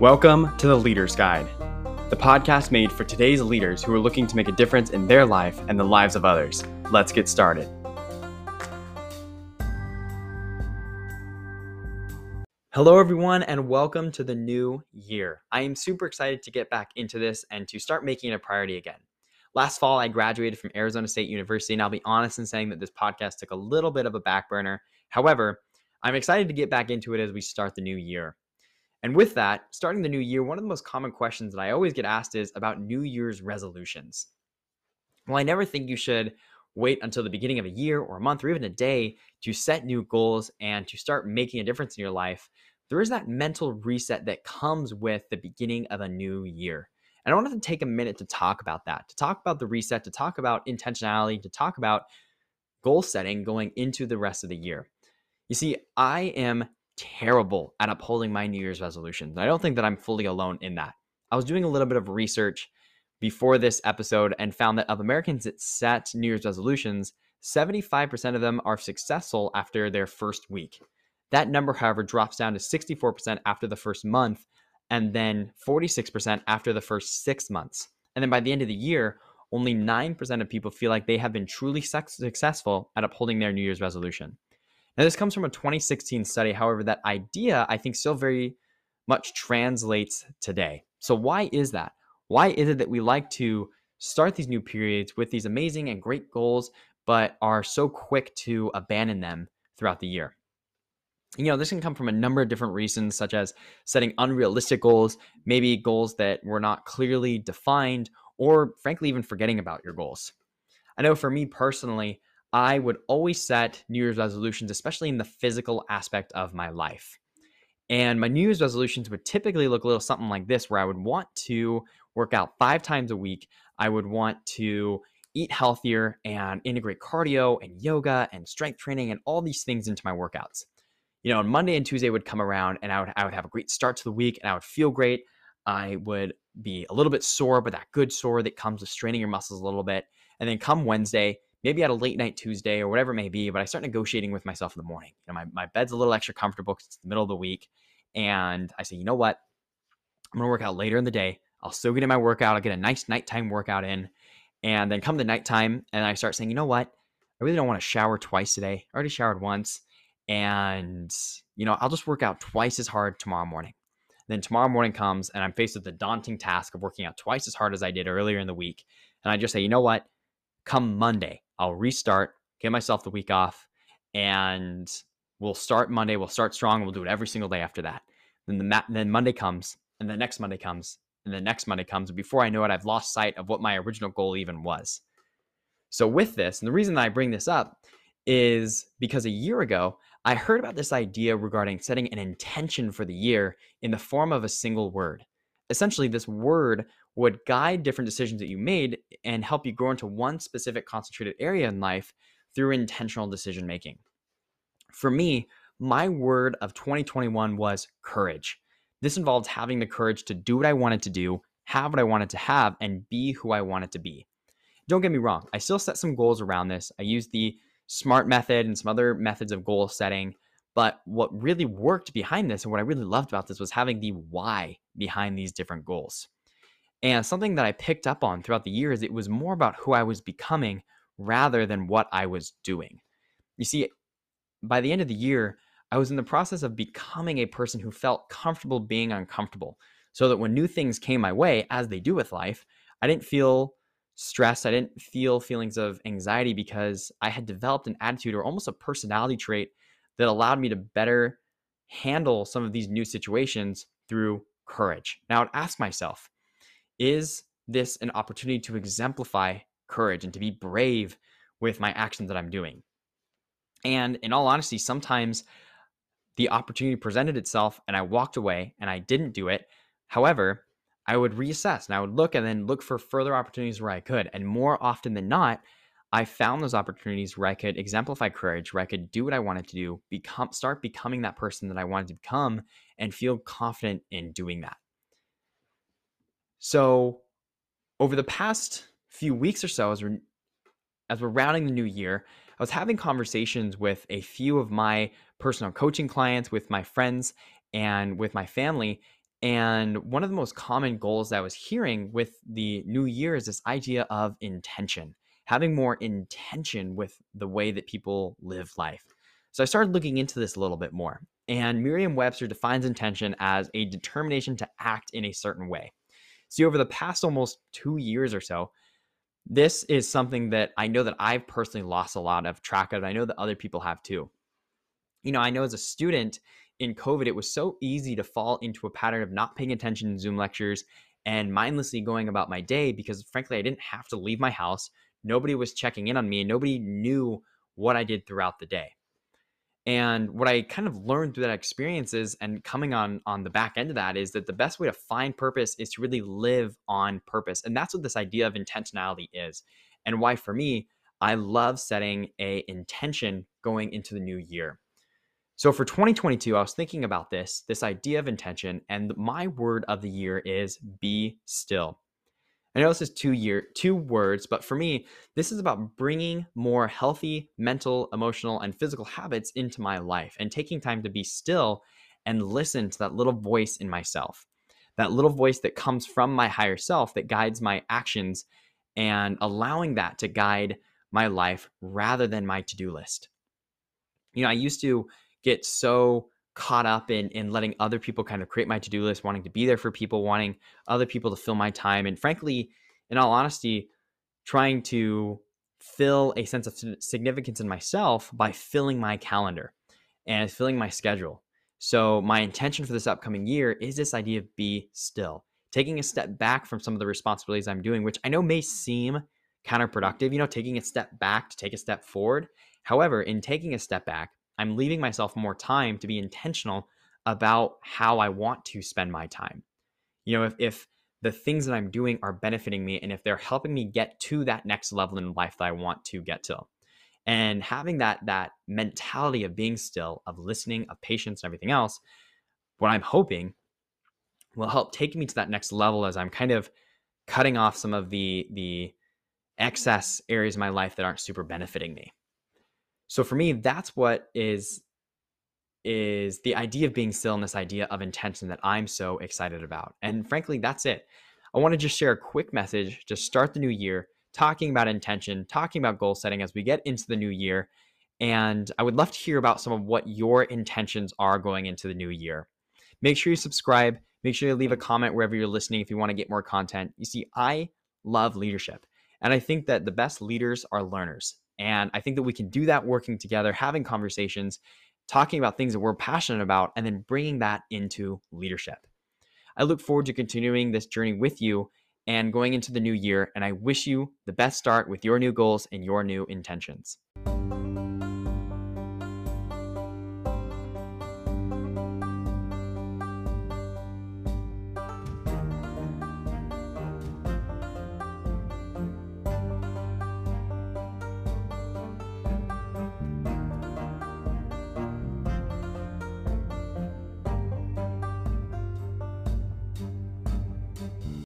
Welcome to the Leader's Guide, the podcast made for today's leaders who are looking to make a difference in their life and the lives of others. Let's get started. Hello, everyone, and welcome to the new year. I am super excited to get back into this and to start making it a priority again. Last fall, I graduated from Arizona State University, and I'll be honest in saying that this podcast took a little bit of a back burner. However, I'm excited to get back into it as we start the new year. And with that, starting the new year, one of the most common questions that I always get asked is about New Year's resolutions. Well, I never think you should wait until the beginning of a year or a month or even a day to set new goals and to start making a difference in your life. There is that mental reset that comes with the beginning of a new year. And I wanted to take a minute to talk about that, to talk about the reset, to talk about intentionality, to talk about goal setting going into the rest of the year. You see, I am terrible at upholding my New Year's resolutions. I don't think that I'm fully alone in that. I was doing a little bit of research before this episode and found that of Americans that set New Year's resolutions, 75% of them are successful after their first week. That number, however, drops down to 64% after the first month and then 46% after the first six months. And then by the end of the year, only 9% of people feel like they have been truly successful at upholding their New Year's resolution. Now, this comes from a 2016 study. However, that idea I think still very much translates today. So, why is that? Why is it that we like to start these new periods with these amazing and great goals, but are so quick to abandon them throughout the year? you know, this can come from a number of different reasons, such as setting unrealistic goals, maybe goals that were not clearly defined, or frankly, even forgetting about your goals. I know for me personally, I would always set New Year's resolutions, especially in the physical aspect of my life. And my New Year's resolutions would typically look a little something like this, where I would want to work out five times a week. I would want to eat healthier and integrate cardio and yoga and strength training and all these things into my workouts you know, on Monday and Tuesday would come around and I would I would have a great start to the week and I would feel great. I would be a little bit sore, but that good sore that comes with straining your muscles a little bit. And then come Wednesday, maybe at a late night Tuesday or whatever it may be, but I start negotiating with myself in the morning. You know, my, my bed's a little extra comfortable because it's the middle of the week. And I say, you know what? I'm gonna work out later in the day. I'll still get in my workout. I'll get a nice nighttime workout in. And then come the nighttime, and I start saying, you know what? I really don't want to shower twice today. I already showered once and you know i'll just work out twice as hard tomorrow morning then tomorrow morning comes and i'm faced with the daunting task of working out twice as hard as i did earlier in the week and i just say you know what come monday i'll restart give myself the week off and we'll start monday we'll start strong we'll do it every single day after that then the then monday comes and the next monday comes and the next monday comes and before i know it i've lost sight of what my original goal even was so with this and the reason that i bring this up is because a year ago I heard about this idea regarding setting an intention for the year in the form of a single word. Essentially, this word would guide different decisions that you made and help you grow into one specific concentrated area in life through intentional decision making. For me, my word of 2021 was courage. This involved having the courage to do what I wanted to do, have what I wanted to have, and be who I wanted to be. Don't get me wrong, I still set some goals around this. I used the SMART method and some other methods of goal setting. But what really worked behind this and what I really loved about this was having the why behind these different goals. And something that I picked up on throughout the years, it was more about who I was becoming rather than what I was doing. You see, by the end of the year, I was in the process of becoming a person who felt comfortable being uncomfortable so that when new things came my way, as they do with life, I didn't feel stressed. I didn't feel feelings of anxiety because I had developed an attitude or almost a personality trait that allowed me to better handle some of these new situations through courage. Now, I'd ask myself, is this an opportunity to exemplify courage and to be brave with my actions that I'm doing? And in all honesty, sometimes the opportunity presented itself and I walked away and I didn't do it. However, I would reassess and I would look and then look for further opportunities where I could. And more often than not, I found those opportunities where I could exemplify courage, where I could do what I wanted to do, become start becoming that person that I wanted to become and feel confident in doing that. So, over the past few weeks or so as we're as we're rounding the new year, I was having conversations with a few of my personal coaching clients, with my friends, and with my family, And one of the most common goals that I was hearing with the new year is this idea of intention, having more intention with the way that people live life. So I started looking into this a little bit more. And Merriam Webster defines intention as a determination to act in a certain way. See, over the past almost two years or so, this is something that I know that I've personally lost a lot of track of. I know that other people have too. You know, I know as a student in COVID, it was so easy to fall into a pattern of not paying attention in Zoom lectures and mindlessly going about my day because, frankly, I didn't have to leave my house. Nobody was checking in on me, and nobody knew what I did throughout the day. And what I kind of learned through that experience is, and coming on on the back end of that, is that the best way to find purpose is to really live on purpose, and that's what this idea of intentionality is, and why for me, I love setting a intention going into the new year. So for 2022, I was thinking about this, this idea of intention, and my word of the year is be still. I know this is two year two words, but for me, this is about bringing more healthy mental, emotional, and physical habits into my life and taking time to be still and listen to that little voice in myself. That little voice that comes from my higher self that guides my actions and allowing that to guide my life rather than my to-do list. You know, I used to get so caught up in in letting other people kind of create my to-do list, wanting to be there for people, wanting other people to fill my time, and frankly, in all honesty, trying to fill a sense of significance in myself by filling my calendar and filling my schedule. So my intention for this upcoming year is this idea of be still, taking a step back from some of the responsibilities I'm doing, which I know may seem counterproductive, you know, taking a step back to take a step forward. However, in taking a step back, I'm leaving myself more time to be intentional about how I want to spend my time. You know, if, if the things that I'm doing are benefiting me and if they're helping me get to that next level in life that I want to get to. And having that that mentality of being still, of listening, of patience and everything else, what I'm hoping will help take me to that next level as I'm kind of cutting off some of the the excess areas of my life that aren't super benefiting me. So for me, that's what is is the idea of being still and this idea of intention that I'm so excited about. And frankly, that's it. I want to just share a quick message to start the new year, talking about intention, talking about goal setting as we get into the new year. And I would love to hear about some of what your intentions are going into the new year. Make sure you subscribe. Make sure you leave a comment wherever you're listening if you want to get more content. You see, I love leadership. And I think that the best leaders are learners. And I think that we can do that working together, having conversations, talking about things that we're passionate about, and then bringing that into leadership. I look forward to continuing this journey with you and going into the new year. And I wish you the best start with your new goals and your new intentions.